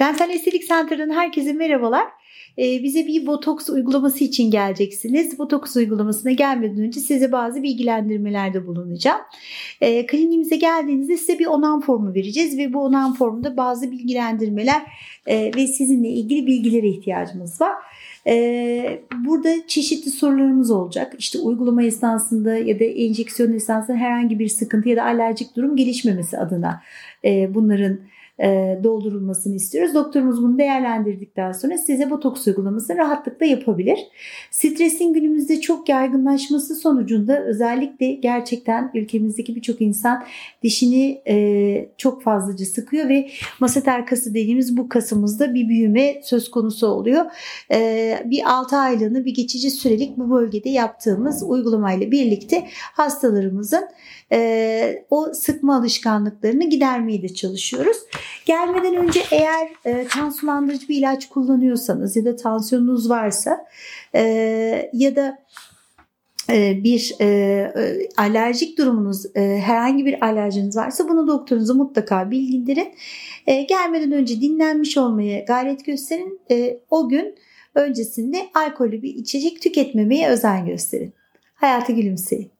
Dental Estetik Center'dan herkese merhabalar. Ee, bize bir botoks uygulaması için geleceksiniz. Botoks uygulamasına gelmeden önce size bazı bilgilendirmelerde bulunacağım. Ee, kliniğimize geldiğinizde size bir onam formu vereceğiz ve bu onam formunda bazı bilgilendirmeler e, ve sizinle ilgili bilgilere ihtiyacımız var. Ee, burada çeşitli sorularımız olacak. İşte uygulama esnasında ya da enjeksiyon esnasında herhangi bir sıkıntı ya da alerjik durum gelişmemesi adına e, bunların e, doldurulmasını istiyoruz. Doktorumuz bunu değerlendirdikten sonra size botoks uygulamasını rahatlıkla yapabilir. Stresin günümüzde çok yaygınlaşması sonucunda özellikle gerçekten ülkemizdeki birçok insan dişini e, çok fazlaca sıkıyor ve maseter kası dediğimiz bu kasımızda bir büyüme söz konusu oluyor. E, bir 6 aylığını bir geçici sürelik bu bölgede yaptığımız uygulamayla birlikte hastalarımızın o sıkma alışkanlıklarını gidermeye de çalışıyoruz. Gelmeden önce eğer e, kan bir ilaç kullanıyorsanız ya da tansiyonunuz varsa e, ya da e, bir e, e, alerjik durumunuz, e, herhangi bir alerjiniz varsa bunu doktorunuza mutlaka bildirin. E, gelmeden önce dinlenmiş olmaya gayret gösterin. E, o gün öncesinde alkolü bir içecek tüketmemeye özen gösterin. Hayata gülümseyin.